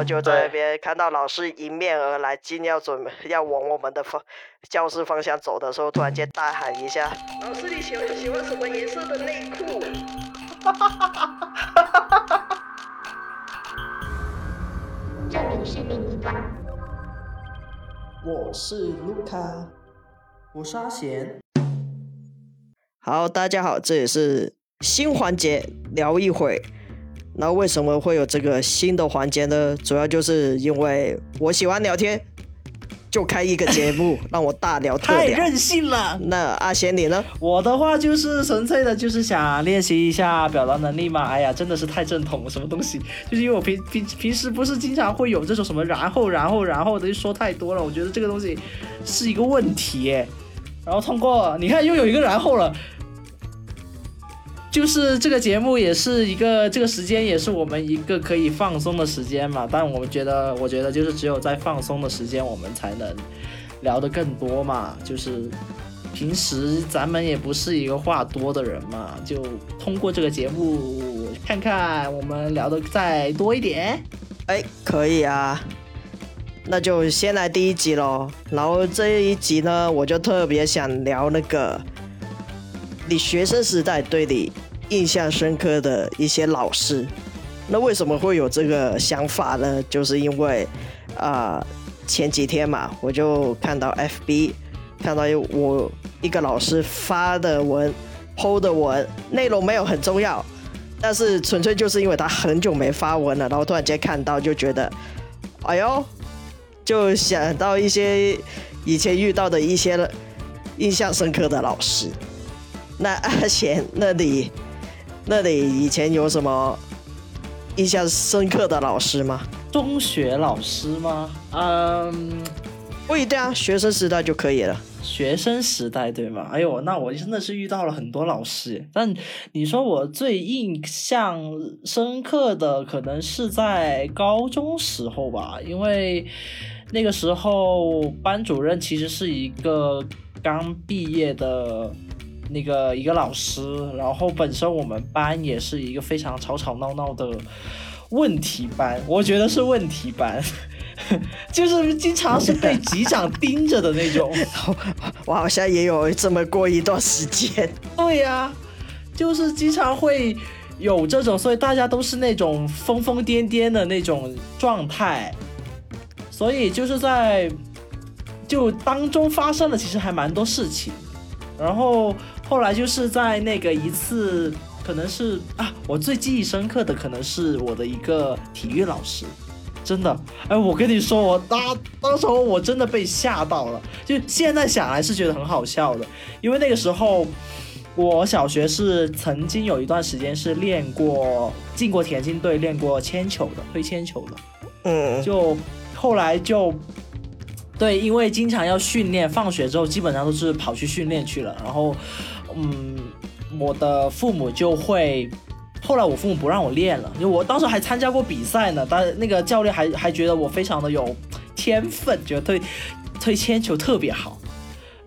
我就在那边看到老师迎面而来，竟要准备要往我们的方教室方向走的时候，突然间大喊一下：“老师，你喜欢喜欢什么颜色的内裤？”哈哈哈哈哈哈！这里是另一端。我是卢卡，我是阿贤。好，大家好，这也是新环节，聊一会。那为什么会有这个新的环节呢？主要就是因为我喜欢聊天，就开一个节目 让我大聊特聊。太任性了。那阿贤你呢？我的话就是纯粹的，就是想练习一下表达能力嘛。哎呀，真的是太正统了，什么东西？就是因为我平平平时不是经常会有这种什么然后然后然后的，就说太多了。我觉得这个东西是一个问题。然后通过，你看又有一个然后了。就是这个节目也是一个，这个时间也是我们一个可以放松的时间嘛。但我们觉得，我觉得就是只有在放松的时间，我们才能聊得更多嘛。就是平时咱们也不是一个话多的人嘛，就通过这个节目看看我们聊的再多一点。哎，可以啊，那就先来第一集喽。然后这一集呢，我就特别想聊那个。你学生时代对你印象深刻的一些老师，那为什么会有这个想法呢？就是因为，啊，前几天嘛，我就看到 FB，看到我一个老师发的文，PO 的文，内容没有很重要，但是纯粹就是因为他很久没发文了，然后突然间看到就觉得，哎呦，就想到一些以前遇到的一些印象深刻的老师。那阿贤，那里，那你以前有什么印象深刻的老师吗？中学老师吗？嗯，不一定啊，学生时代就可以了。学生时代对吗？哎呦，那我真的是遇到了很多老师。但你说我最印象深刻的，可能是在高中时候吧，因为那个时候班主任其实是一个刚毕业的。那个一个老师，然后本身我们班也是一个非常吵吵闹闹的问题班，我觉得是问题班，就是经常是被级长盯着的那种。我好像也有这么过一段时间。对呀，就是经常会有这种，所以大家都是那种疯疯癫癫的那种状态，所以就是在就当中发生了其实还蛮多事情，然后。后来就是在那个一次，可能是啊，我最记忆深刻的可能是我的一个体育老师，真的，哎，我跟你说，我当当时候我真的被吓到了，就现在想来是觉得很好笑的，因为那个时候我小学是曾经有一段时间是练过进过田径队，练过铅球的，推铅球的，嗯，就后来就。对，因为经常要训练，放学之后基本上都是跑去训练去了。然后，嗯，我的父母就会，后来我父母不让我练了，因为我当时还参加过比赛呢。但那个教练还还觉得我非常的有天分，觉得推推铅球特别好。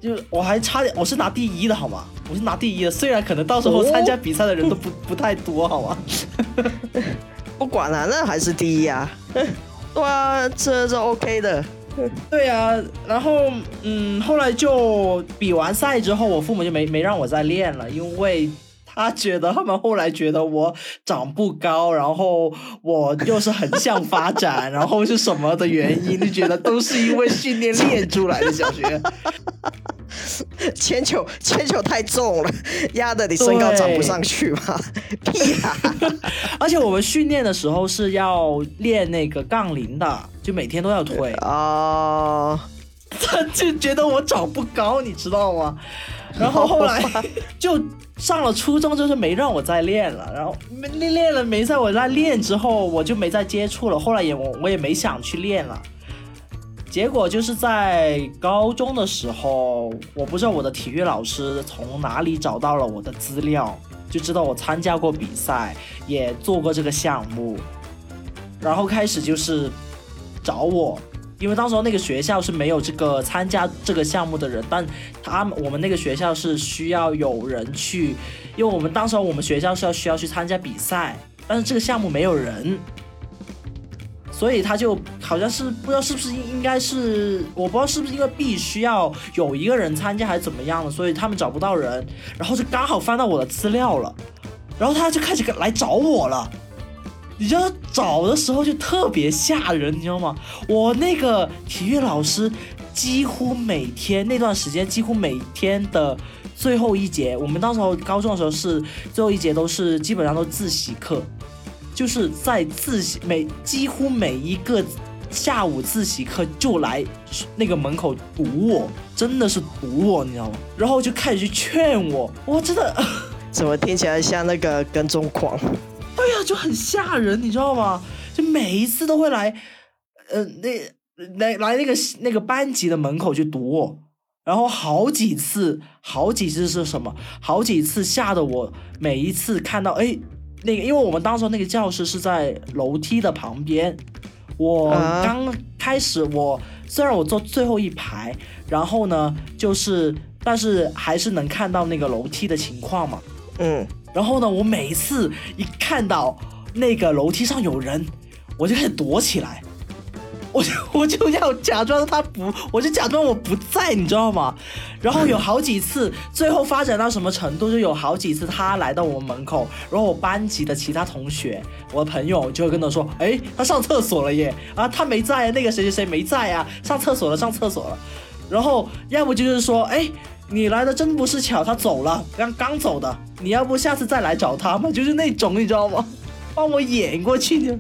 就我还差点，我是拿第一的好吗？我是拿第一的，虽然可能到时候参加比赛的人都不不太多好吗？不管了，那还是第一啊。对啊，这是 OK 的。对呀，然后嗯，后来就比完赛之后，我父母就没没让我再练了，因为他觉得他们后来觉得我长不高，然后我又是横向发展，然后是什么的原因，就觉得都是因为训练练出来的。小学 铅球铅球太重了，压得你身高长不上去嘛？屁啊！而且我们训练的时候是要练那个杠铃的。就每天都要推啊，他就觉得我长不高，你知道吗？然后后来就上了初中，就是没让我再练了。然后练练了没在我那练之后，我就没再接触了。后来也我我也没想去练了。结果就是在高中的时候，我不知道我的体育老师从哪里找到了我的资料，就知道我参加过比赛，也做过这个项目，然后开始就是。找我，因为当时候那个学校是没有这个参加这个项目的人，但他们我们那个学校是需要有人去，因为我们当时候我们学校是要需要去参加比赛，但是这个项目没有人，所以他就好像是不知道是不是应该是我不知道是不是因为必须要有一个人参加还是怎么样的，所以他们找不到人，然后就刚好翻到我的资料了，然后他就开始来找我了。你知道找的时候就特别吓人，你知道吗？我那个体育老师几乎每天那段时间，几乎每天的最后一节，我们那时候高中的时候是最后一节都是基本上都自习课，就是在自习每几乎每一个下午自习课就来那个门口堵我，真的是堵我，你知道吗？然后就开始去劝我，我真的。怎么听起来像那个跟踪狂？对呀、就很吓人，你知道吗？就每一次都会来，呃，那来来那个那个班级的门口去堵我，然后好几次，好几次是什么？好几次吓得我每一次看到，哎，那个，因为我们当时那个教室是在楼梯的旁边，我啊刚开始我虽然我坐最后一排，然后呢，就是但是还是能看到那个楼梯的情况嘛。嗯，然后呢，我每一次一看到那个楼梯上有人，我就开始躲起来，我就我就要假装他不，我就假装我不在，你知道吗？然后有好几次，最后发展到什么程度，就有好几次他来到我们门口，然后我班级的其他同学，我的朋友就会跟他说，哎，他上厕所了耶，啊，他没在，那个谁谁谁没在啊，上厕所了，上厕所了。然后要不就是说，哎，你来的真不是巧，他走了，刚刚走的，你要不下次再来找他嘛？就是那种你知道吗？帮我演过去的。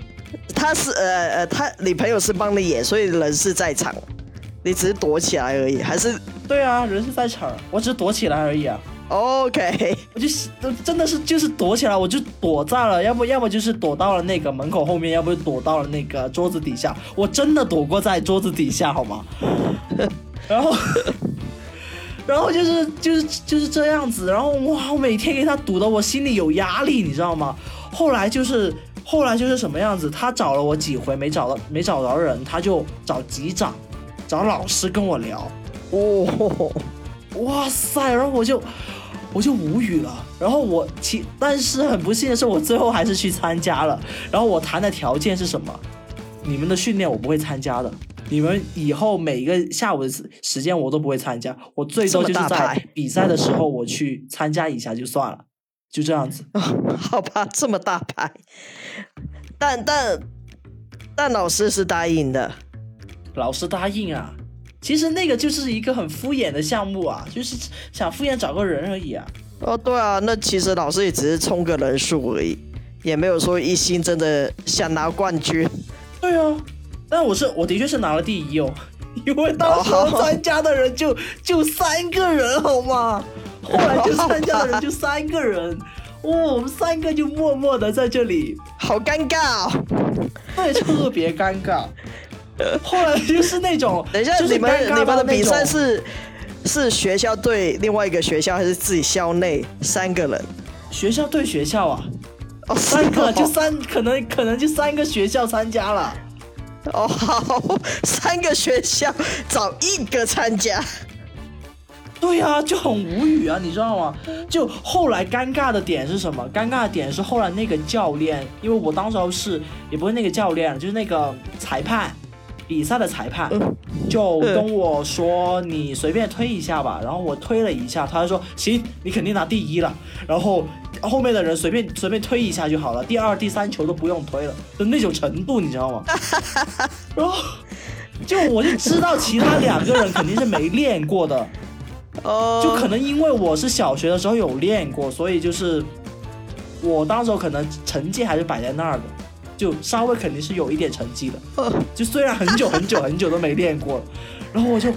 他是呃呃，他你朋友是帮你演，所以人是在场，你只是躲起来而已，还是对啊，人是在场，我只是躲起来而已啊。OK？我就真的是就是躲起来，我就躲在了，要不要么就是躲到了那个门口后面，要不就躲到了那个桌子底下。我真的躲过在桌子底下，好吗？然后，然后就是就是就是这样子，然后哇，我每天给他堵的我心里有压力，你知道吗？后来就是后来就是什么样子，他找了我几回没找到没找着人，他就找级长，找老师跟我聊。哦，哇塞！然后我就我就无语了。然后我其但是很不幸的是，我最后还是去参加了。然后我谈的条件是什么？你们的训练我不会参加的，你们以后每一个下午的时时间我都不会参加，我最多就是在比赛的时候我去参加一下就算了，就这样子。好吧，这么大牌，但但但老师是答应的，老师答应啊。其实那个就是一个很敷衍的项目啊，就是想敷衍找个人而已啊。哦，对啊，那其实老师也只是冲个人数而已，也没有说一心真的想拿冠军。对啊，但我是我的确是拿了第一哦，因为当时哦参加的人就就三个人，好吗？后来就参加的人就三个人，哇、我们三个就默默的在这里，好尴尬哦！对，特别尴尬。后来就是那种，等一下，就是你们你们的比赛是是学校对另外一个学校，还是自己校内三个人？学校对学校啊，哦，三个哦就三，可能可能就三个学校参加了。哦，好，三个学校找一个参加。对呀、就很无语啊，你知道吗？就后来尴尬的点是什么？尴尬的点是后来那个教练，因为我当时候是也不是那个教练，就是那个裁判，比赛的裁判，就跟我说你随便推一下吧。然后我推了一下，他就说行，你肯定拿第一了。然后后面的人随便随便推一下就好了，第二、第三球都不用推了，就那种程度，你知道吗？然后就我就知道其他两个人肯定是没练过的。哦，就可能因为我是小学的时候有练过，所以就是我当时候可能成绩还是摆在那儿的，就稍微肯定是有一点成绩的。就虽然很久很久很久都没练过了，然后我就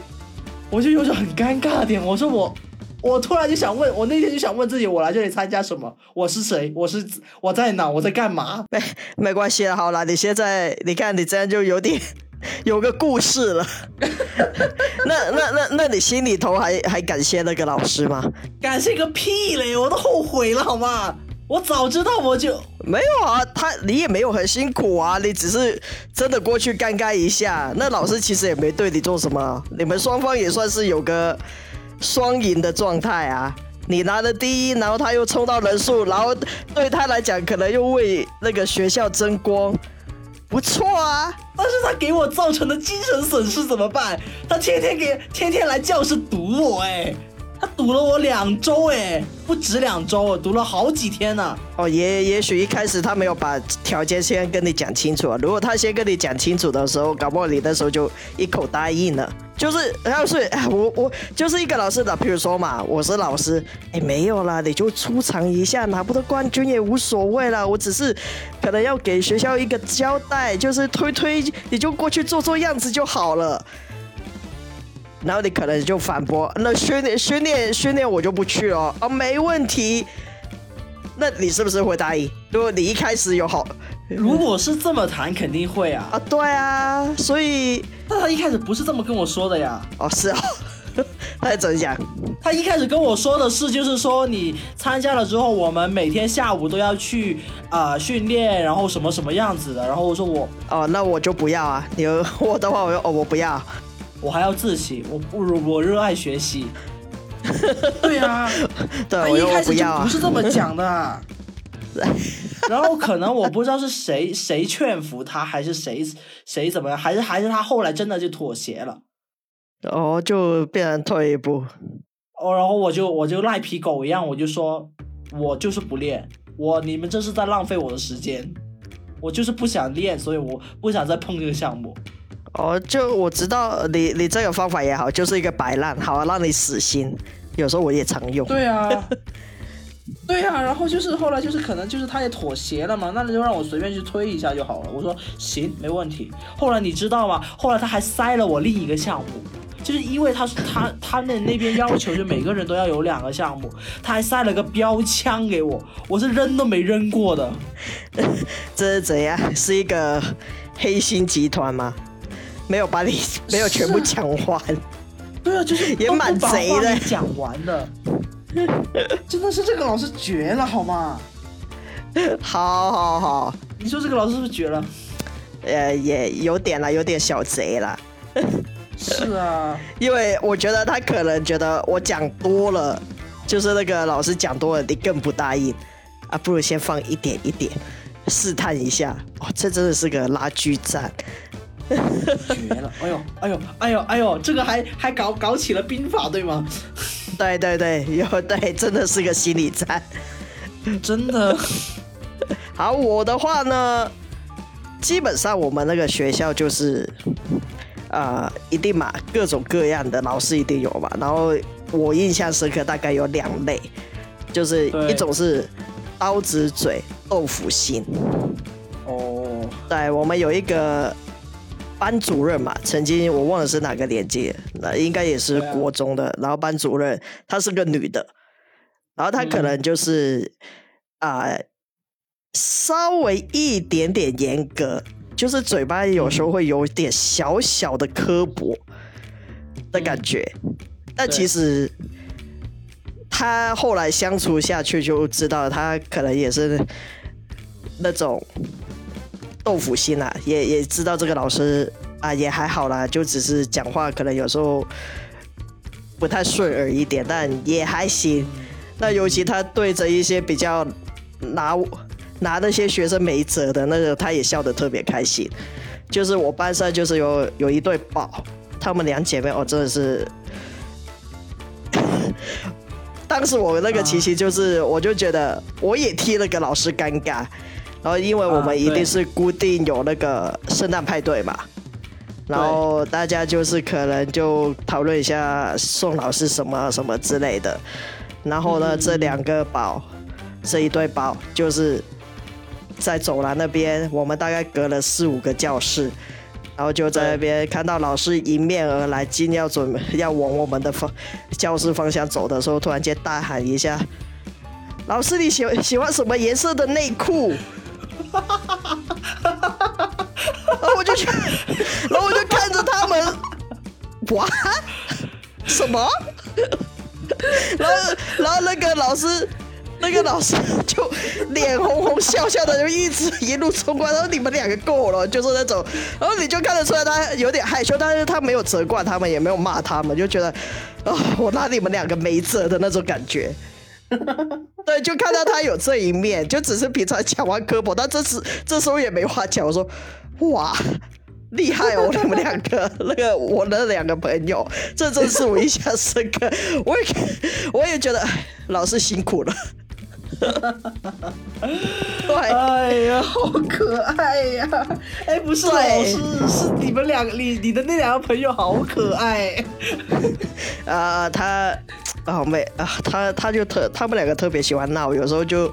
我就有种很尴尬的点，我说我。我突然就想问，我那天就想问自己，我来这里参加什么？我是谁？我是我在哪？我在干嘛？没没关系了，好了，你现在你看你这样就有点 有个故事了。那那那那你心里头还还感谢那个老师吗？感谢个屁嘞！我都后悔了，好吗？我早知道我就没有啊，他你也没有很辛苦啊，你只是真的过去尴尬一下。那老师其实也没对你做什么，你们双方也算是有个双赢的状态啊。你拿了第一，然后他又冲到人数，然后对他来讲可能又为那个学校争光，不错啊。但是他给我造成的精神损失怎么办？他天天给天天来教室堵我，哎，他堵了我两周，哎，不止两周，我堵了好几天呢。哦，也也许一开始他没有把条件先跟你讲清楚啊。如果他先跟你讲清楚的时候，搞不好你那时候就一口答应了。就是要是哎，我我就是一个老师的，比如说嘛，我是老师，哎，没有啦，你就出场一下，拿不到冠军也无所谓啦。我只是可能要给学校一个交代，就是推推，你就过去做做样子就好了。然后你可能就反驳，那训练训练训练我就不去了啊，没问题。那你是不是会答应？如果你一开始有好，如果是这么谈，肯定会啊啊，对啊，所以但他一开始不是这么跟我说的呀。哦是啊，他怎么讲？他一开始跟我说的是，就是说你参加了之后，我们每天下午都要去啊、训练，然后什么什么样子的。然后我说我哦，那我就不要啊。你 我的话，我就哦我不要。我还要自习，我不如我热爱学习。对啊，对，我一开始就不要啊不。是这么讲的啊。然后可能我不知道是谁谁劝服他，还是谁谁怎么样，还是还是他后来真的就妥协了。哦，就变成退一步。哦，然后我就我就赖皮狗一样，我就说，我就是不练，我你们这是在浪费我的时间，我就是不想练，所以我不想再碰这个项目。哦，就我知道你你这个方法也好，就是一个摆烂，好啊让你死心。有时候我也常用。对啊，对啊，然后就是后来就是可能就是他也妥协了嘛，那就让我随便去推一下就好了。我说行，没问题。后来你知道吗？后来他还塞了我另一个项目。就是因为他是他他们那边要求，就每个人都要有两个项目，他还塞了个标枪给我，我是扔都没扔过的。这是怎样？是一个黑心集团吗？没有把你没有全部讲完。对啊，就是 也蛮贼的讲完的，真的是这个老师绝了，好吗？好好好，你说这个老师是不是绝了？呃，也有点啦，有点小贼啦。是啊，因为我觉得他可能觉得我讲多了，就是那个老师讲多了，你更不答应啊，不如先放一点一点，试探一下。哦，这真的是个拉锯战。绝了！哎呦，哎呦，哎呦，哎呦，这个还还搞搞起了兵法，对吗？对对对，有对，真的是个心理战。真的，好，我的话呢，基本上我们那个学校就是，呃，一定嘛，各种各样的老师一定有嘛。然后我印象深刻，大概有两类，就是一种是刀子嘴豆腐心。哦，对，我们有一个班主任嘛，曾经我忘了是哪个年纪，那应该也是国中的。然后班主任她是个女的，然后她可嗯能就是啊、稍微一点点严格，就是嘴巴有时候会有点小小的刻薄的感觉，但其实。她后来相处下去就知道，她可能也是那种豆腐心啊，也也知道这个老师啊也还好啦，就只是讲话可能有时候不太顺耳一点，但也还行。那尤其他对着一些比较拿拿那些学生没辙的那个，他也笑得特别开心。就是我班上就是有有一对宝，他们两姐妹哦，真的是。当时我那个情形就是，我就觉得我也替那个老师尴尬，然后因为我啊们一定是固定有那个圣诞派对嘛，然后大家就是可能就讨论一下宋老师什么什么之类的，然后呢，嗯这两个宝，这一对宝就是在走廊那边，我们大概隔了四五个教室，然后就在那边看到老师迎面而来，竟要准备要往我们的方教室方向走的时候，突然间大喊一下：“老师，你喜喜欢什么颜色的内裤？”然 后我就去，然后我就看着他们，哇，什么？然后，然后那个老师，那个老师就脸红红笑笑的，就一直一路冲过来，然后你们两个够了，就是那种，然后你就看得出来他有点害羞，但是他没有责怪他们，也没有骂他们，就觉得啊、我拿你们两个没辙的那种感觉。对，就看到他有这一面，就只是平常讲完科普，但这时这时候也没话讲。我说，哇，厉害哦！你们两个，那个我的两个朋友，这真是我印象深刻。我也我也觉得，老师辛苦了。对，哎呀，好可爱呀！哎，不是老师，是你们两个，你你的那两个朋友好可爱。啊，他啊没啊，他他就特他们两个特别喜欢闹，有时候就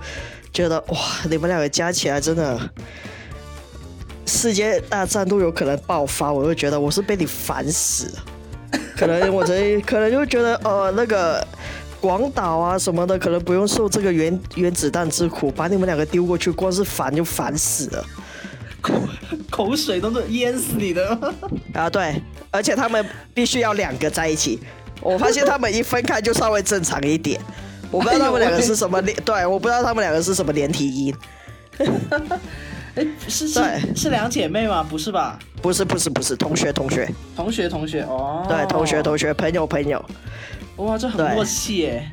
觉得哇，你们两个加起来真的世界大战都有可能爆发，我就觉得我是被你烦死了。可能我这 可能就觉得呃那个。广岛啊什么的，可能不用受这个原原子弹之苦，把你们两个丢过去，光是烦就烦死了，口 口水都是淹死你的 啊！对，而且他们必须要两个在一起，我发现他们一分开就稍微正常一点。我不知道他们两个是什么 连，对，我不知道他们两个是什么连体婴。哎，是是是两姐妹吗？不是吧？不是不是不是，同学同学同学同学哦，对，同学同学朋友朋友。哇，这很默契耶！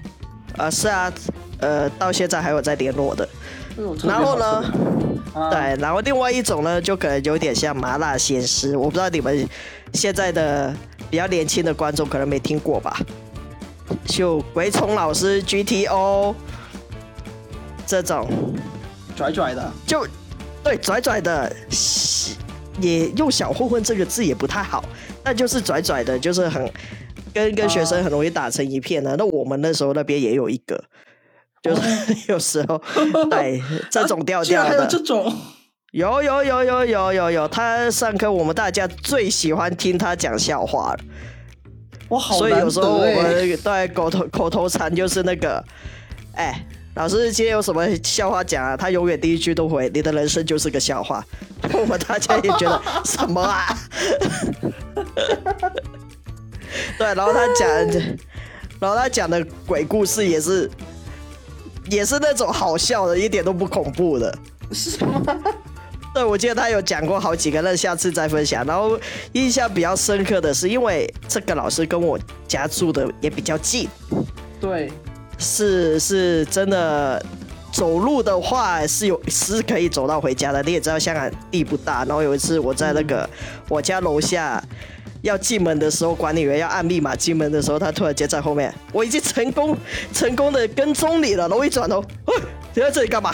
啊，是啊，呃，到现在还有在联络的。然后呢，对，然后另外一种呢，就可能有点像麻辣鲜师，我不知道你们现在的比较年轻的观众可能没听过吧？就鬼冲老师 GTO 这种拽拽的，就对拽拽的，也用小混混这个字也不太好，那就是拽拽的，就是很。跟跟学生很容易打成一片的，那我们那时候那边也有一个，就是 有时候对 这种调调的，这种有有有有有有有，他上课我们大家最喜欢听他讲笑话了，哇，好所以有时候我们对口头口头禅就是那个，哎，老师今天有什么笑话讲啊？他永远第一句都会，你的人生就是个笑话。我们大家也觉得什么啊？对，然后他讲，然后他讲的鬼故事也是，也是那种好笑的，一点都不恐怖的。是吗？对，我记得他有讲过好几个，那下次再分享。然后印象比较深刻的是，因为这个老师跟我家住的也比较近。对，是是真的，走路的话是有是可以走到回家的。你也知道香港地不大，然后有一次我在那个我家楼下。要进门的时候，管理员要按密码进门的时候，他突然间在后面，我已经成功成功的跟踪你了。然后一转头，你在这里干嘛？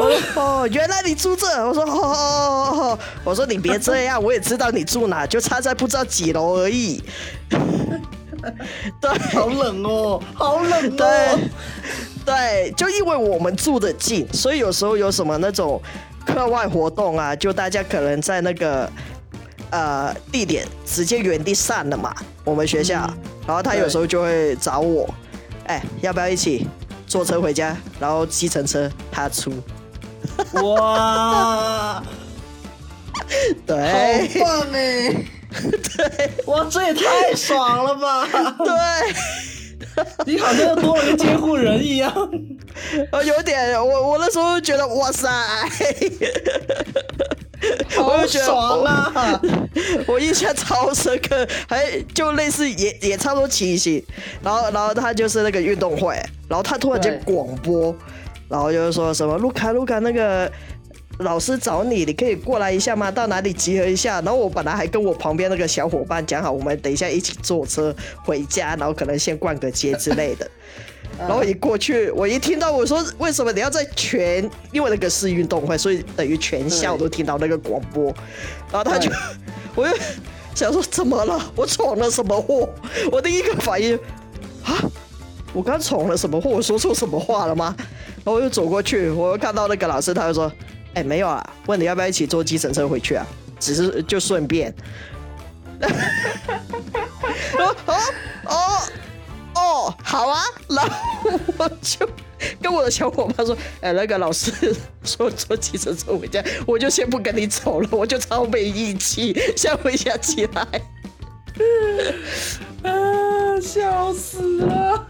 我说哦，原来你住这。我说哦，我说你别这样，我也知道你住哪，就差在不知道几楼而已。对，好冷哦，好冷哦。对。对，就因为我们住的近，所以有时候有什么那种课外活动啊，就大家可能在那个呃地点直接原地散了嘛。我们学校，然后他有时候就会找我，哎，要不要一起坐车回家？然后计程车他出。哇，对，好棒哎！对，哇，这也太爽了吧！对。你好像多了个监护人一样，呃，有点，我我那时候觉得，哇塞，好爽啊！我印象超深刻，还就类似也也差不多情形，然后然后他就是那个运动会，然后他突然间广播，然后就是说什么卢卡卢卡那个。老师找你，你可以过来一下吗？到哪里集合一下？然后我本来还跟我旁边那个小伙伴讲好，我们等一下一起坐车回家，然后可能先逛个街之类的。然后一过去，我一听到我说为什么你要在全，因为那个是运动会，所以等于全校都听到那个广播。然后他就，我又想说怎么了？我闯了什么祸？我第一个反应啊，我刚闯了什么祸？我说错什么话了吗？然后我又走过去，我又看到那个老师，他就说。哎，没有啊，问你要不要一起坐计程车回去啊？只是就顺便。哦哦哦，好啊，然后我就跟我的小伙伴说：“哎，那个老师说坐计程车回家，我就先不跟你走了，我就超没义气，先回家起来。”啊，笑死了。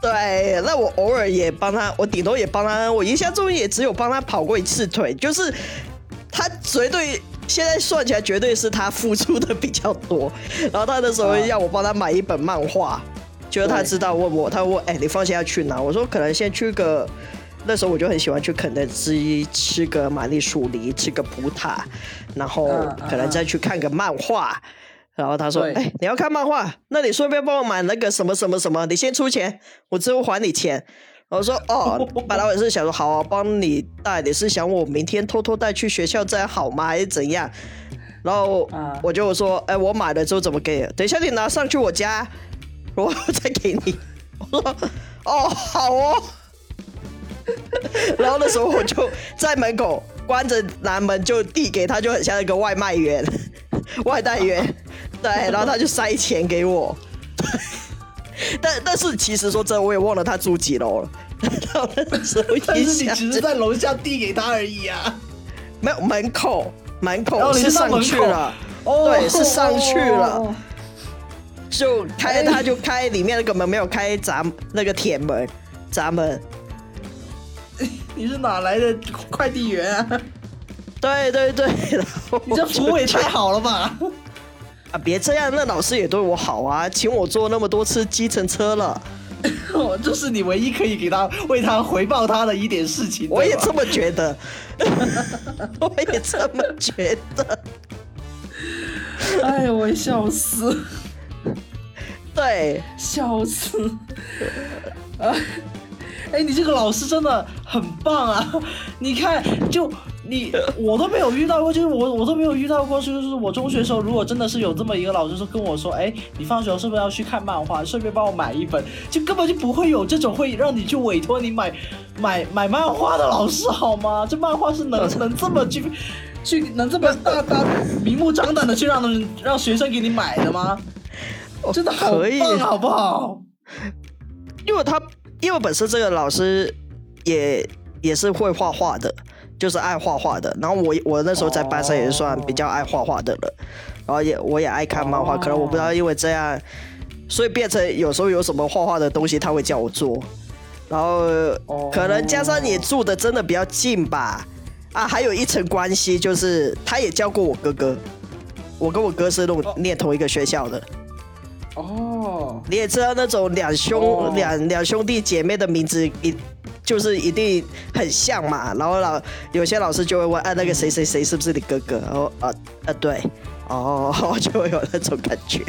对，那我偶尔也帮他，我顶多也帮他。我印象中也只有帮他跑过一次腿，就是他绝对现在算起来绝对是他付出的比较多。然后他那时候要我帮他买一本漫画，就是他知道问我，他问哎、你放假要去哪？我说可能先去个。那时候我就很喜欢去肯德基吃个玛丽薯泥，吃个葡挞，然后可能再去看个漫画。然后他说：“对哎、你要看漫画，那你顺便帮我买那个什么什么什么，你先出钱，我之后还你钱。”我说：“哦，本来我是想说好啊，帮你带，你是想我明天偷偷带去学校这样好吗？还是怎样？”然后啊我就说：“哎、我买了之后怎么给？等一下你拿上去我家，我再给你。”我说：“哦，好哦。”然后那时候我就在门口关着南门，就递给他，就很像一个外卖员、外带员，对，然后他就塞钱给我。对，但但是其实说真的，我也忘了他住几楼了。然后那时候但印象是你只是在楼下递给他而已啊。没有门口，门口是上去了，哦对，是上去了。哦就开哎他就开里面那个门没有开闸那个铁门闸门，你是哪来的快递员啊？对对对，然后你这服务也太好了吧？啊！别这样，那老师也对我好啊，请我坐那么多次计程车了，哦，这是你唯一可以给他为他回报他的一点事情。我也这么觉得，我也这么觉得。哎呦，我笑死，对，笑死！啊，哎，你这个老师真的很棒啊！你看，就你我都没有遇到过，就是我我都没有遇到过，就是我中学的时候，如果真的是有这么一个老师说跟我说，哎，你放学后是不是要去看漫画，顺便帮我买一本，就根本就不会有这种会让你去委托你买买买漫画的老师好吗？这漫画是能能这么去去能这么大大明目张胆的去让人让学生给你买的吗？真的好棒，好不好？因为他因为本身这个老师也也是会画画的，就是爱画画的。然后我我那时候在班上也是算比较爱画画的了，然后也我也爱看漫画，哦可能我不知道因为这样，所以变成有时候有什么画画的东西他会叫我做，然后哦可能加上你住的真的比较近吧。啊，还有一层关系就是，他也教过我哥哥，我跟我哥是那种念同一个学校的。哦，你也知道那种两兄、哦两两兄弟姐妹的名字一就是一定很像嘛，然后老有些老师就会问，啊，那个谁谁谁是不是你哥哥？然后啊啊对，哦，就会有那种感觉。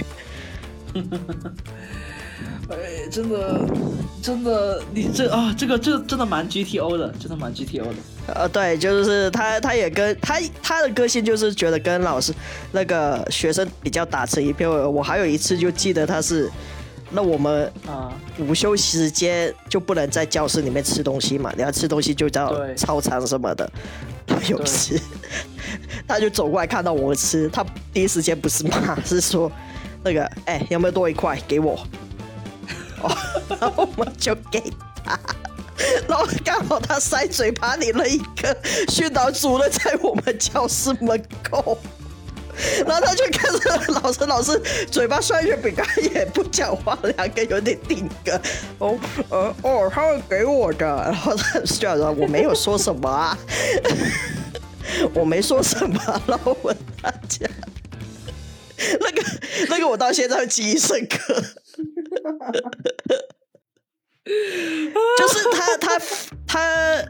哎，真的，真的，你这啊，这个这真的蛮 GTO 的，真的蛮 GTO 的。呃，对，就是他，他也跟他他的个性就是觉得跟老师那个学生比较打成一片。我还有一次就记得他是，那我们啊，午休时间就不能在教室里面吃东西嘛，你要吃东西就到操场什么的。他有吃，他就走过来看到我吃，他第一时间不是骂，是说那个哎、有没有多一块给我？哦，然后我们就给他。然后刚好他塞嘴巴里了一个训导主任在我们教室门口，然后他就看着老师，老师嘴巴塞着饼干也不讲话，两个有点定格。哦，呃，哦，他会给我的，然后他就说我没有说什么啊，我没说什么，然后问大家。那个那个，我到现在记忆深刻。就是他他他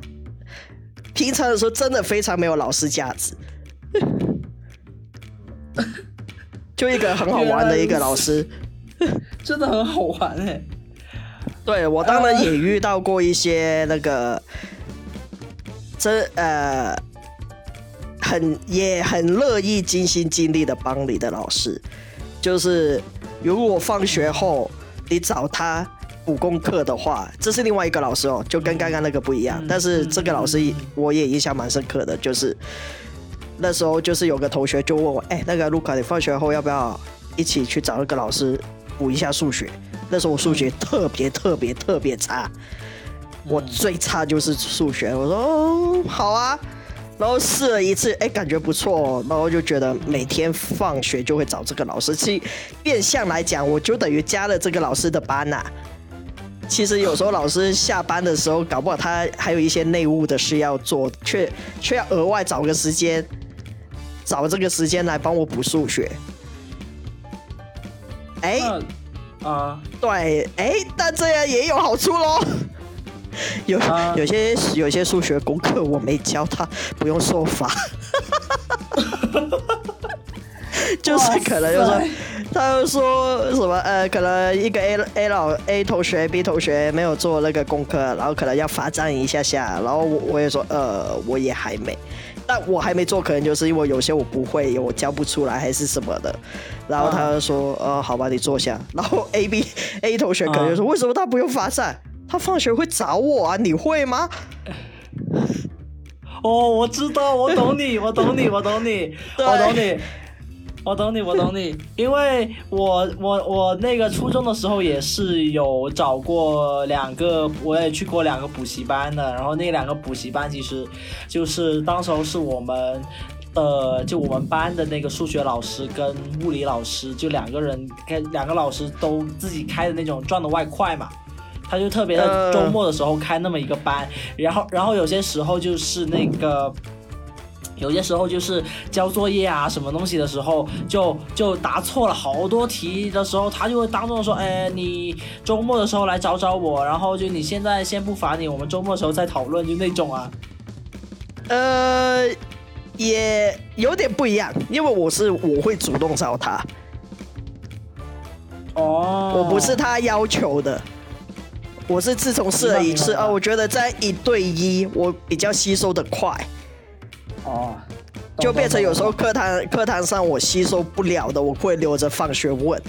平常的时候真的非常没有老师价值，就一个很好玩的一个老师。真的很好玩哎。对我当然也遇到过一些那个真呃很也很乐意尽心尽力的帮你的老师，就是如果放学后你找他补功课的话，这是另外一个老师哦，就跟刚刚那个不一样。嗯但是这个老师我也印象蛮深刻的，就是那时候就是有个同学就问我，哎，那个卢卡，你放学后要不要一起去找那个老师补一下数学？那时候我数学特别特别特别差，我最差就是数学。我说哦，好啊，然后试了一次，哎，感觉不错、哦，然后就觉得每天放学就会找这个老师。其实变相来讲，我就等于加了这个老师的班呐、其实有时候老师下班的时候，搞不好他还有一些内务的事要做，却却要额外找个时间，找这个时间来帮我补数学。哎、那啊，对，哎，但这样也有好处喽。有、啊有些有些数学功课我没教他，不用受罚。就是可能就说哇塞，他就说什么呃，可能一个 A A 老 A 同学 B 同学没有做那个功课，然后可能要罚站一下下，然后我我也说呃，我也还没，但我还没做，可能就是因为有些我不会，我教不出来还是什么的，然后他就说呃，好吧，你坐下，然后 A B A 同学可能就说、为什么他不用罚站？他放学会找我啊，你会吗？哦，我知道，我懂你，我懂你，我懂你，对我懂你。我懂你，我懂你，因为我我我那个初中的时候也是有找过两个，我也去过两个补习班的，然后那两个补习班其实就是当时候是我们呃，就我们班的那个数学老师跟物理老师，就两个人开两个老师都自己开的那种赚的外快嘛，他就特别在呃周末的时候开那么一个班，然后然后有些时候就是那个。有些时候就是交作业啊，什么东西的时候，就就答错了好多题的时候，他就会当众说，哎，你周末的时候来找找我，然后就你现在先不罚你，我们周末的时候再讨论，就那种啊。呃，也有点不一样，因为我是我会主动找他，哦，我不是他要求的。我是自从试了一次啊，我觉得在一对一我比较吸收的快，哦，就变成有时候课堂课堂上我吸收不了的，我会留着放学问。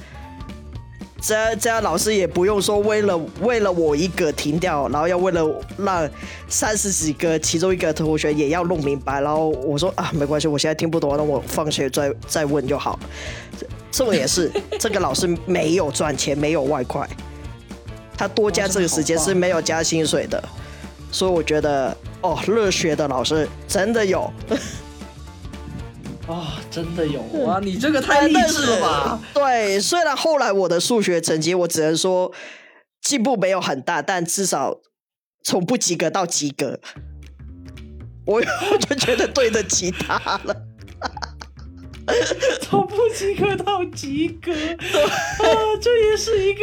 这样这样老师也不用说为了为了我一个停掉，然后要为了让三十几个其中一个同学也要弄明白，然后我说啊没关系，我现在听不懂，那我放学再再问就好。这这种也是，这个老师没有赚钱，没有外快，他多加这个时间是没有加薪水的，所以我觉得哦，热血的老师真的有。哦，真的有哇！你这个太励志了吧？对，虽然后来我的数学成绩，我只能说进步没有很大，但至少从不及格到及格，我 我就觉得对得起他了。从不及格到及格，啊，这也是一个。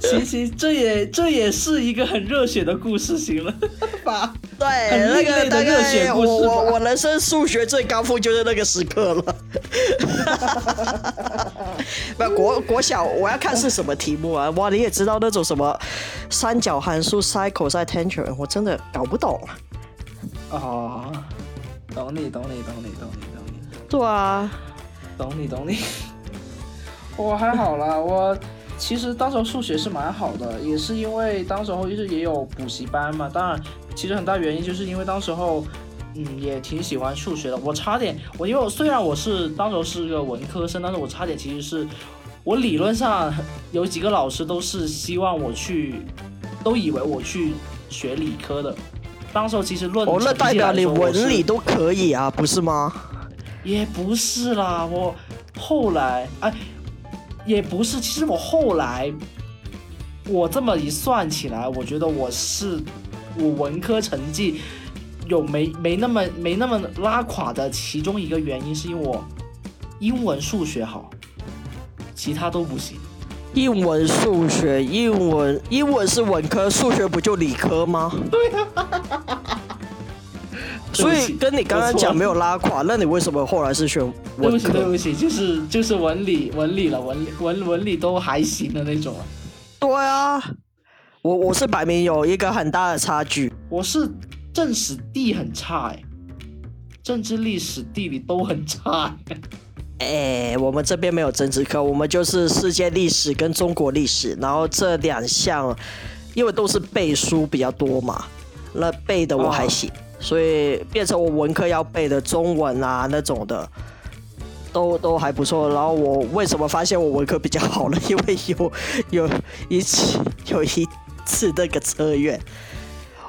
行行，这也这也是一个很热血的故事，行了 吧？对，很那另类的个大热血概我故事吧我我人生数学最高峰就是那个时刻了。不，国国小我要看是什么题目啊？哇，你也知道那种什么三角函数、sin、cos、tangent，我真的搞不懂啊。哦，懂你，懂你，懂你，懂你，懂你。对啊，懂你懂你。我还好啦，我其实当时候数学是蛮好的，也是因为当时候就是也有补习班嘛。当然，其实很大原因就是因为当时候，嗯，也挺喜欢数学的。我差点，我因为我虽然我是当时候是个文科生，但是我差点其实是，我理论上有几个老师都是希望我去，都以为我去学理科的。当时候其实论哦，那代表你文理都可以啊，不是吗？也不是啦，我 后来哎，也不是。其实我后来，我这么一算起来，我觉得我是我文科成绩有没没那么没那么拉垮的其中一个原因，是因为我英文、数学好，其他都不行。英文、数学，英文英文是文科，数学不就理科吗？对啊。所以跟你刚刚讲没有拉垮，那你为什么后来是选对不起，对？不起，就是就是文理文理了，文理文文理都还行的那种啊。对啊，我我是摆明有一个很大的差距。我是政史地很差哎，政治、历史、地理都很差哎。哎，我们这边没有政治课，我们就是世界历史跟中国历史，然后这两项，因为都是背书比较多嘛，那背的我还行，所以变成我文科要背的中文啊那种的，都都还不错。然后我为什么发现我文科比较好呢？因为有 有一次 有一次那个测验。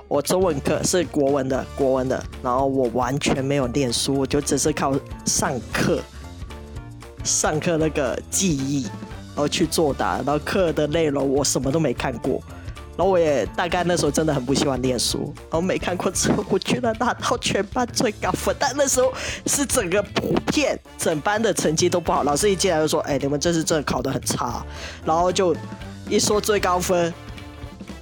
我中文课是国文的，国文的，然后我完全没有念书，我就只是靠上课，上课那个记忆，然后去作答，然后课的内容我什么都没看过，然后我也大概那时候真的很不喜欢念书，然后没看过之后，我居然拿到全班最高分，但那时候是整个普遍整班的成绩都不好，老师一进来就说：“哎，你们这次真的考得很差。”然后就一说最高分，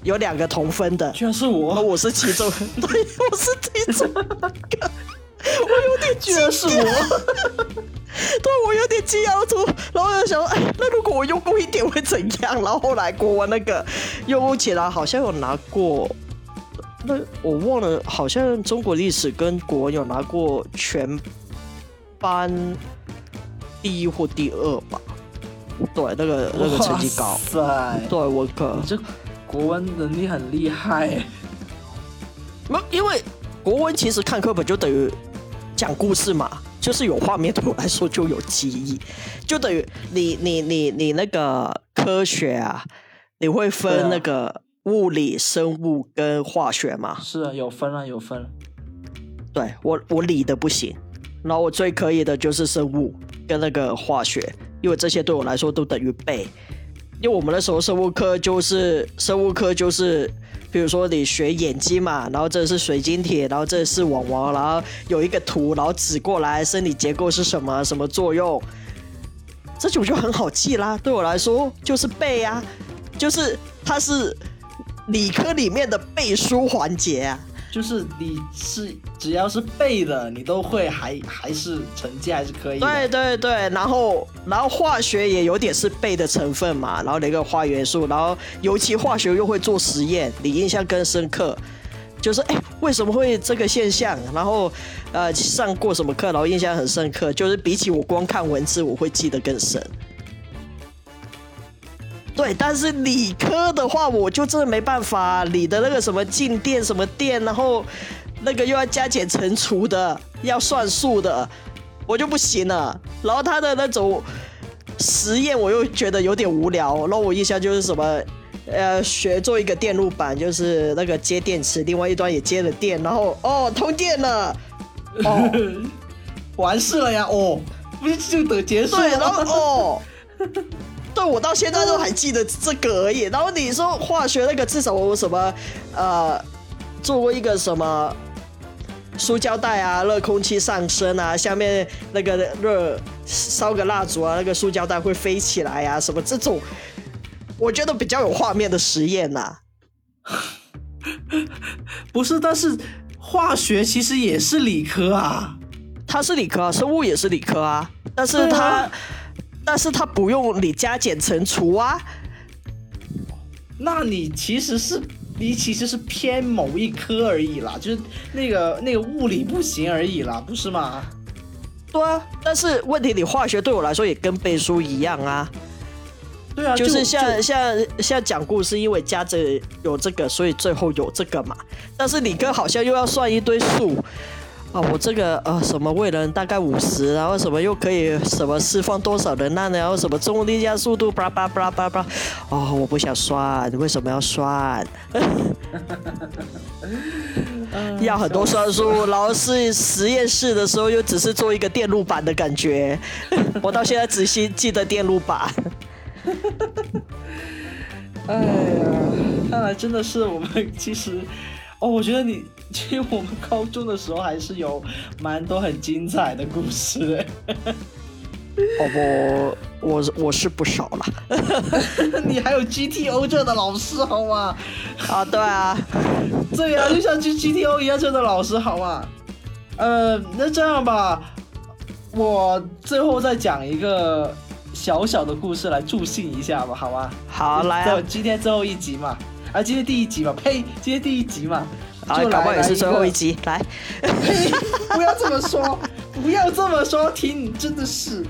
有两个同分的，居然是我，我是其中，对，我是其中一个，我有点居然是我，对我有点惊讶，我然后我就想说，哎，那如果我用功一点会怎样？然后后来国文那个用功起来好像有拿过，那我忘了，好像中国历史跟国文有拿过全班第一或第二吧？对，那个那个成绩高。对我可你这国文能力很厉害，没，因为国文其实看课本就等于讲故事嘛，就是有画面，对我来说就有记忆，就等于你你你你那个科学啊，你会分那个物理、生物跟化学吗？是啊，有分啊，有分。对我我理的不行，然后我最可以的就是生物跟那个化学，因为这些对我来说都等于背。因为我们那时候生物课就是生物课就是，比如说你学眼睛嘛，然后这是水晶体，然后这是网网，然后有一个图，然后指过来生理结构是什么，什么作用，这种就很好记啦。对我来说就是背啊，就是它是理科里面的背书环节。就是你是只要是背的，你都会还还是成绩还是可以。对对对，然后然后化学也有点是背的成分嘛，然后那个化元素，然后尤其化学又会做实验，你印象更深刻。就是哎，为什么会这个现象？然后呃，上过什么课，然后印象很深刻。就是比起我光看文字，我会记得更深。对，但是理科的话，我就真的没办法，理的那个什么静电什么电，然后 那个又要加减乘除的，要算数的，我就不行了。然后他的那种实验，我又觉得有点无聊。然后我印象就是什么，呃，学做一个电路板，就是那个接电池，另外一端也接了电，然后哦通电了，哦 完事了呀，哦，不是就等结束对，然后了？哦。对，我到现在都还记得这个而已。然后你说化学那个，至少我什么呃，做过一个什么塑胶袋啊，热空气上升啊，下面那个热烧个蜡烛啊，那个塑胶袋会飞起来啊，什么这种，我觉得比较有画面的实验呐、不是，但是化学其实也是理科啊。它是理科啊，生物也是理科啊，但是它，啊但是它不用你加减乘除啊。那你其实是你其实是偏某一科而已啦，就是那个那个物理不行而已啦，不是吗？对啊，但是问题你化学对我来说也跟背书一样啊。对啊，就是就像像像讲故事，因为加着有这个，所以最后有这个嘛。但是理科好像又要算一堆数我这个呃什么位能大概五十，然后什么又可以什么释放多少能量，然后什么重力加速度，巴拉巴拉巴拉巴拉。哦，我不想算，你为什么要算？要很多算术，然后是实验室的时候又只是做一个电路板的感觉。我到现在只记记得电路板。哎呀，看来真的是我们其实，哦，我觉得你 其实我们高中的时候还是有蛮多很精彩的故事的。哦，不我我是不少了 你还有 GTO 这的老师好吗？啊，对啊，对啊、就像 G GTO 一样这的老师好吗？呃，那这样吧，我最后再讲一个小小的故事来助兴一下吧，好吗？好来啊，今天最后一集嘛，啊，今天第一集嘛，呸，今天第一集嘛，啊，就来搞不好也是最后一集，来，嘿 不要这么说，不要这么说，听你真的是。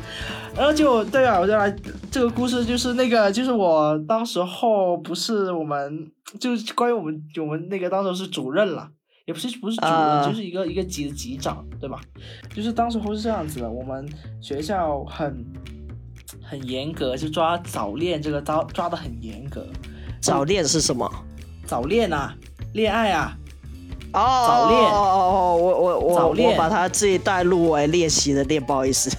然后就对啊，我就来这个故事，就是那个，就是我当时候不是我们，就是关于我们我们那个当时是主任了，也不是不是主任，啊就是一个一个级的级长，对吧？就是当时候是这样子的，我们学校很很严格，就抓早恋这个抓抓的很严格，早恋是什么？早恋啊，恋爱啊，哦，早恋哦哦哦，我我我我把它自己带入为练习的练，不好意思。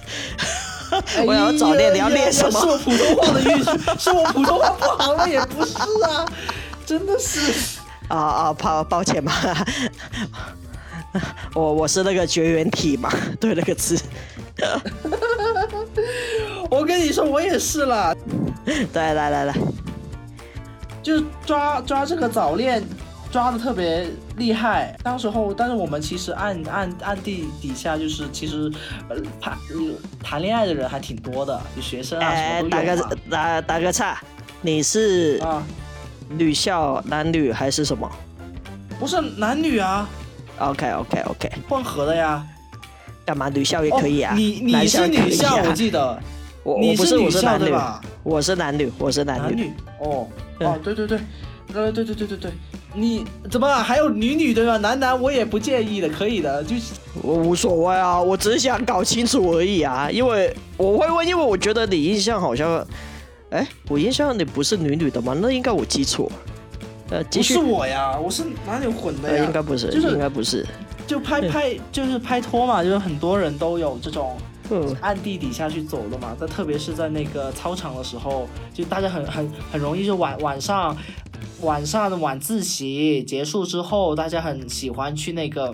哎我要早恋，你要练什么？是我普通话的艺术，是我普通话不好吗？也不是啊，真的是。啊啊，抱抱歉吧，我我是那个绝缘体嘛，对那个字。我跟你说，我也是啦。对，来来来，就抓抓这个早恋，抓的特别厉害。当时候，但是我们其实暗暗暗地底下就是其实呃谈谈恋爱的人还挺多的，就学生啊什哎，么打个都有嘛。打打个岔，你是啊，女校男女还是什么不是男女啊，？OK OK OK，混合的呀。干嘛女校也可以啊？哦、你你是女校，啊我记得。我不是我女校是男女？我是男女，我是男女。男女哦对哦，对对对，呃对对对对对，你怎么啊还有女女对吧？男男我也不介意的，可以的，就是我无所谓啊，我只是想搞清楚而已啊。因为我会问，因为我觉得你印象好像，哎，我印象你不是女女的吗？那应该我记错了。呃，继续不是，我呀，我是哪里混的呃，呀，应该不是，就是应该不是。就拍拍就是拍拖嘛，就是很多人都有这种嗯，暗地底下去走的嘛。但特别是在那个操场的时候，就大家很很很容易就晚晚上晚上的晚自习结束之后，大家很喜欢去那个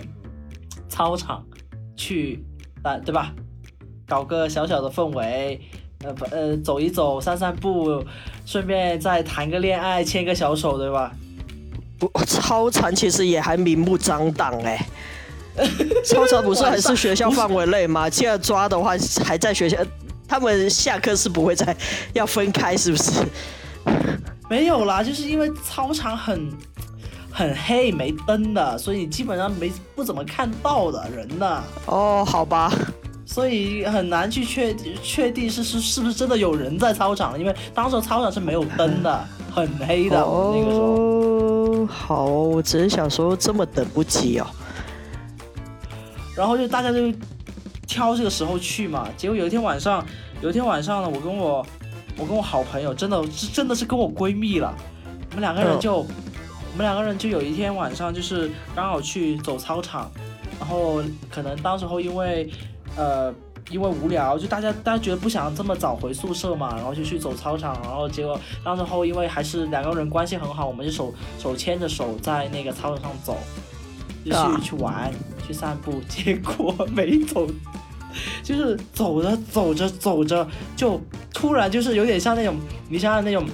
操场去啊，对吧？搞个小小的氛围。呃不呃，走一走，散散步，顺便再谈个恋爱，牵个小手，对吧？不，操场其实也还明目张胆哎。操场不是还是学校范围内吗？现在抓的话还在学校，他们下课是不会再要分开，是不是？没有啦，就是因为操场很很黑，没灯的，所以你基本上没不怎么看到的人的，哦，好吧，所以很难去确确定是是是不是真的有人在操场，因为当时操场是没有灯的，很黑的，哦那个时候。哦，好，我只是想说这么等不及哦。然后就大家就挑这个时候去嘛。结果有一天晚上，有一天晚上呢，我跟我我跟我好朋友，真的是真的是跟我闺蜜了，我们两个人就、我们两个人就有一天晚上就是刚好去走操场，然后可能当时候因为呃。因为无聊，就大家大家觉得不想这么早回宿舍嘛，然后就去走操场，然后结果当时候因为还是两个人关系很好，我们就手手牵着手在那个操场上走，就去、啊去玩去散步，结果没走，就是走着走着走着，就突然就是有点像那种你想想那种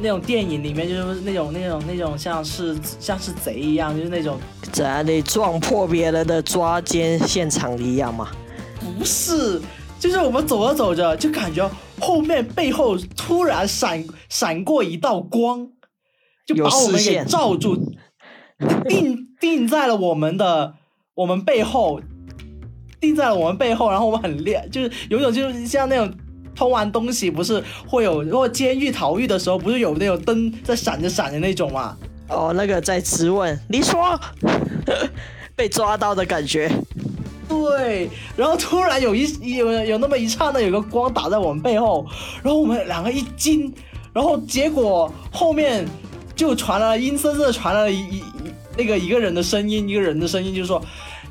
那种电影里面就是那种那种那种像是像是贼一样，就是那种怎样？你撞破别人的抓奸现场一样嘛？不是，就是我们走着走着就感觉后面背后突然闪闪过一道光，就把我们给罩住，定定在了我们的我们背后，定在了我们背后，然后我们很亮，就是有种就是像那种。偷完东西不是会有，如果监狱逃狱的时候，不是有那种灯在闪着闪着那种嘛？哦，那个在质问，你说 被抓到的感觉。对，然后突然有一有有那么一刹那，有个光打在我们背后，然后我们两个一惊，然后结果后面就传来了阴森森的传来了一那个一个人的声音，一个人的声音，就是说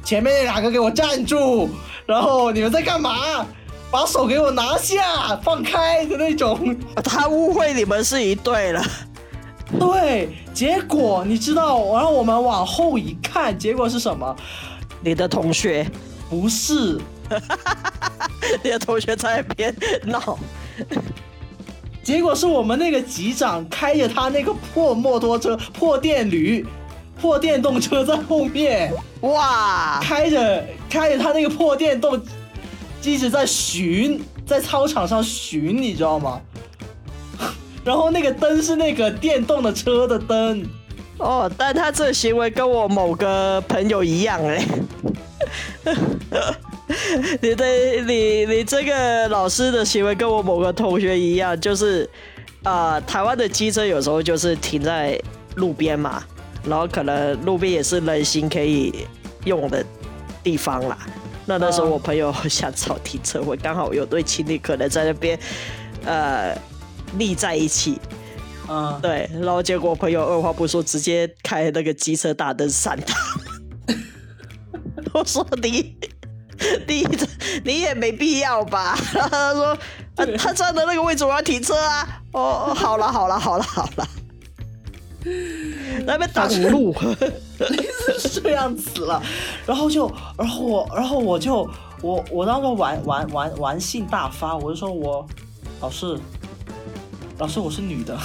前面那两个给我站住，然后你们在干嘛？把手给我拿下，放开的那种。他误会你们是一对了。对，结果你知道，然后我们往后一看，结果是什么？你的同学，不是，你的同学在那边闹。结果是我们那个机长开着他那个破摩托车、破电驴、破电动车在后面，哇，开着开着他那个破电动，一直在巡，在操场上巡，你知道吗？然后那个灯是那个电动的车的灯，哦，但他这行为跟我某个朋友一样 哎。你的你你这个老师的行为跟我某个同学一样，就是啊、呃台湾的机车有时候就是停在路边嘛，然后可能路边也是人行可以用的地方啦。那那时候嗯我朋友想找停车位，刚好有对情侣可能在那边呃立在一起，嗯，对，然后结果我朋友二话不说，直接开那个机车大灯闪他。我说你你你也没必要吧？然后他说、啊、他站的那个位置我要停车啊。哦，哦好了好了好了好了，那边挡路，是这样子了，然后就，然后我，然后我就，我我当时玩玩玩玩性大发，我就说我老师，老师我是女的，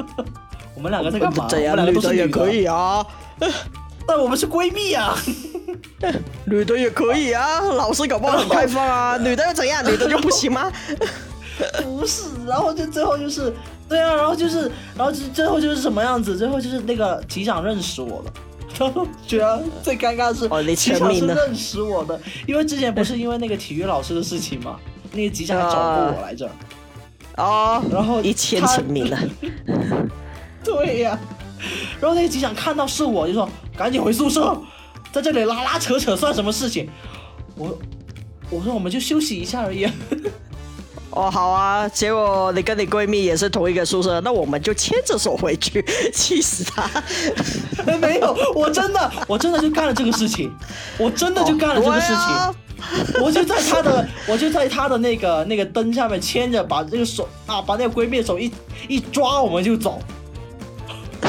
我们两个在干嘛？这样我们两个女的也都是女可以啊，但我们是闺蜜啊。女的也可以啊，老师搞不好很开放啊，女的又怎样？女的就不行吗？不是，然后就最后就是，对啊，然后就是，然后就最后就是什么样子？最后就是那个机长认识我了。然 后觉得最尴尬的是，哦你机成名了长是认识我的，因为之前不是因为那个体育老师的事情嘛，那个机长还找过我来着。哦，然后一签他成名了，对呀、然后那个机长看到是我，就说赶紧回宿舍，在这里拉拉扯扯算什么事情？我我说我们就休息一下而已啊。哦，好啊，结果你跟你闺蜜也是同一个宿舍，那我们就牵着手回去，气死她！没有，我真的，我真的就干了这个事情，我真的就干了这个事情，我就在她的，我就在她的那个那个灯下面牵着，把这个手啊，把那个闺蜜的手一一抓，我们就走。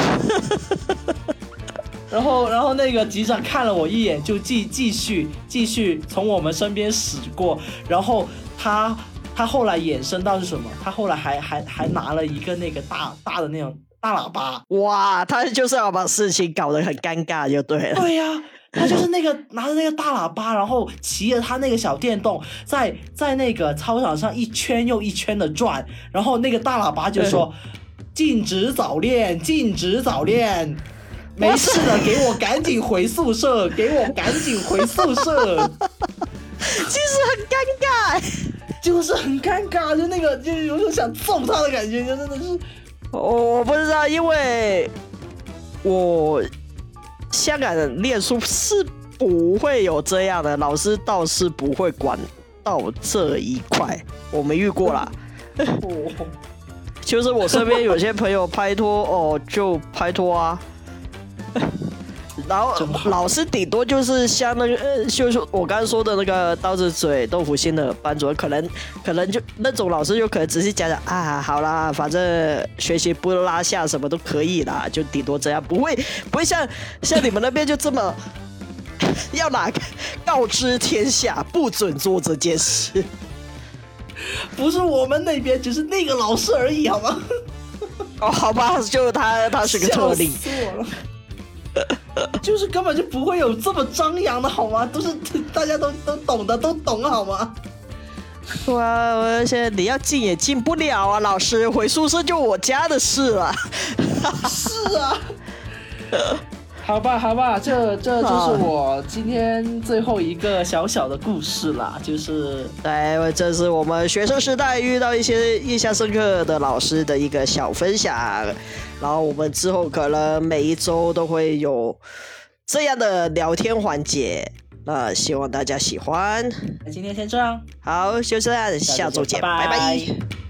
然后，然后那个局长看了我一眼，就继继续继续从我们身边驶过。然后他他后来衍生到是什么？他后来还还还拿了一个那个大大的那种大喇叭，哇，他就是要把事情搞得很尴尬就对了。对呀、他就是那个拿着那个大喇叭，然后骑着他那个小电动，在在那个操场上一圈又一圈的转，然后那个大喇叭就说：“禁止早恋，禁止早恋。”没事的，给我赶紧回宿舍，给我赶紧回宿舍，其实很尴尬。就是很尴尬，就那个就有种想揍他的感觉，就真的是我我不知道，因为我香港人念书是不会有这样的，老师倒是不会管到这一块，我没遇过啦。哦，就是我身边有些朋友拍拖哦，就拍拖啊。然后老师顶多就是像那个，呃，就是我刚刚说的那个刀子嘴豆腐心的班主任，可能可能就那种老师就可能只是讲讲啊，好啦，反正学习不拉下什么都可以啦，就顶多这样，不会 不会像像你们那边就这么 要哪个告知天下，不准做这件事。不是我们那边，只是那个老师而已，好吗？哦，好吧，就他他是个特例笑。死我了。就是根本就不会有这么张扬的好吗？都是 大家都都懂的，都懂好吗？我我现在你要进也进不了啊，老师回宿舍就我家的事了。是啊。好吧，好吧，这这就是我今天最后一个小小的故事了，就是对，这是我们学生时代遇到一些印象深刻的老师的一个小分享，然后我们之后可能每一周都会有这样的聊天环节，那希望大家喜欢。那今天先这样，好，就这样，下周见，拜。拜拜